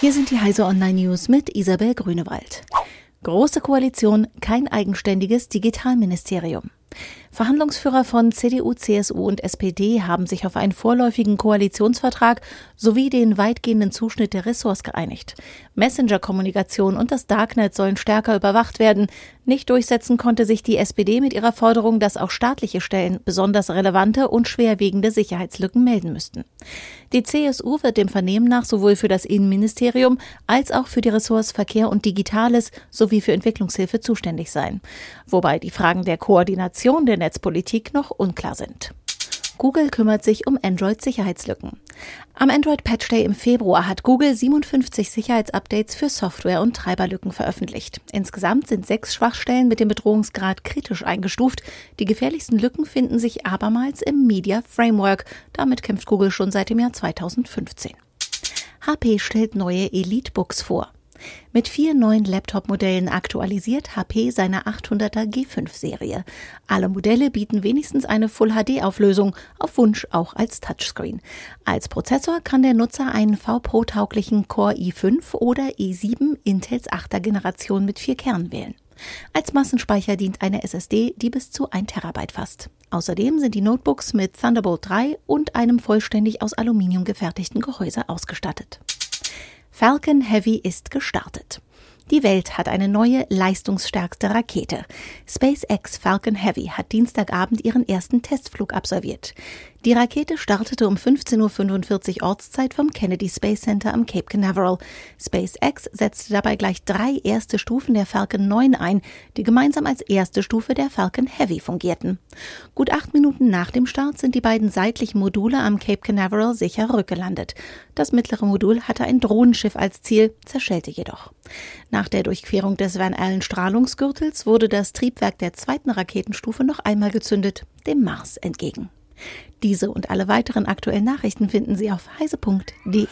Hier sind die Heise Online News mit Isabel Grünewald. Große Koalition, kein eigenständiges Digitalministerium. Verhandlungsführer von CDU, CSU und SPD haben sich auf einen vorläufigen Koalitionsvertrag sowie den weitgehenden Zuschnitt der Ressorts geeinigt. Messenger-Kommunikation und das Darknet sollen stärker überwacht werden. Nicht durchsetzen konnte sich die SPD mit ihrer Forderung, dass auch staatliche Stellen besonders relevante und schwerwiegende Sicherheitslücken melden müssten. Die CSU wird dem Vernehmen nach sowohl für das Innenministerium als auch für die Ressorts Verkehr und Digitales sowie für Entwicklungshilfe zuständig sein. Wobei die Fragen der Koordination der Netzpolitik noch unklar sind. Google kümmert sich um Android-Sicherheitslücken. Am Android Patch Day im Februar hat Google 57 Sicherheitsupdates für Software- und Treiberlücken veröffentlicht. Insgesamt sind sechs Schwachstellen mit dem Bedrohungsgrad kritisch eingestuft. Die gefährlichsten Lücken finden sich abermals im Media Framework. Damit kämpft Google schon seit dem Jahr 2015. HP stellt neue Elite-Books vor. Mit vier neuen Laptop-Modellen aktualisiert HP seine 800er G5-Serie. Alle Modelle bieten wenigstens eine Full-HD-Auflösung, auf Wunsch auch als Touchscreen. Als Prozessor kann der Nutzer einen V-Pro-tauglichen Core i5 oder i7 Intels 8er Generation mit vier Kernen wählen. Als Massenspeicher dient eine SSD, die bis zu 1 Terabyte fasst. Außerdem sind die Notebooks mit Thunderbolt 3 und einem vollständig aus Aluminium gefertigten Gehäuse ausgestattet. Falcon Heavy ist gestartet. Die Welt hat eine neue, leistungsstärkste Rakete. SpaceX Falcon Heavy hat Dienstagabend ihren ersten Testflug absolviert. Die Rakete startete um 15.45 Uhr Ortszeit vom Kennedy Space Center am Cape Canaveral. SpaceX setzte dabei gleich drei erste Stufen der Falcon 9 ein, die gemeinsam als erste Stufe der Falcon Heavy fungierten. Gut acht Minuten nach dem Start sind die beiden seitlichen Module am Cape Canaveral sicher rückgelandet. Das mittlere Modul hatte ein Drohnenschiff als Ziel, zerschellte jedoch. Nach der Durchquerung des Van Allen Strahlungsgürtels wurde das Triebwerk der zweiten Raketenstufe noch einmal gezündet, dem Mars entgegen. Diese und alle weiteren aktuellen Nachrichten finden Sie auf heise.de.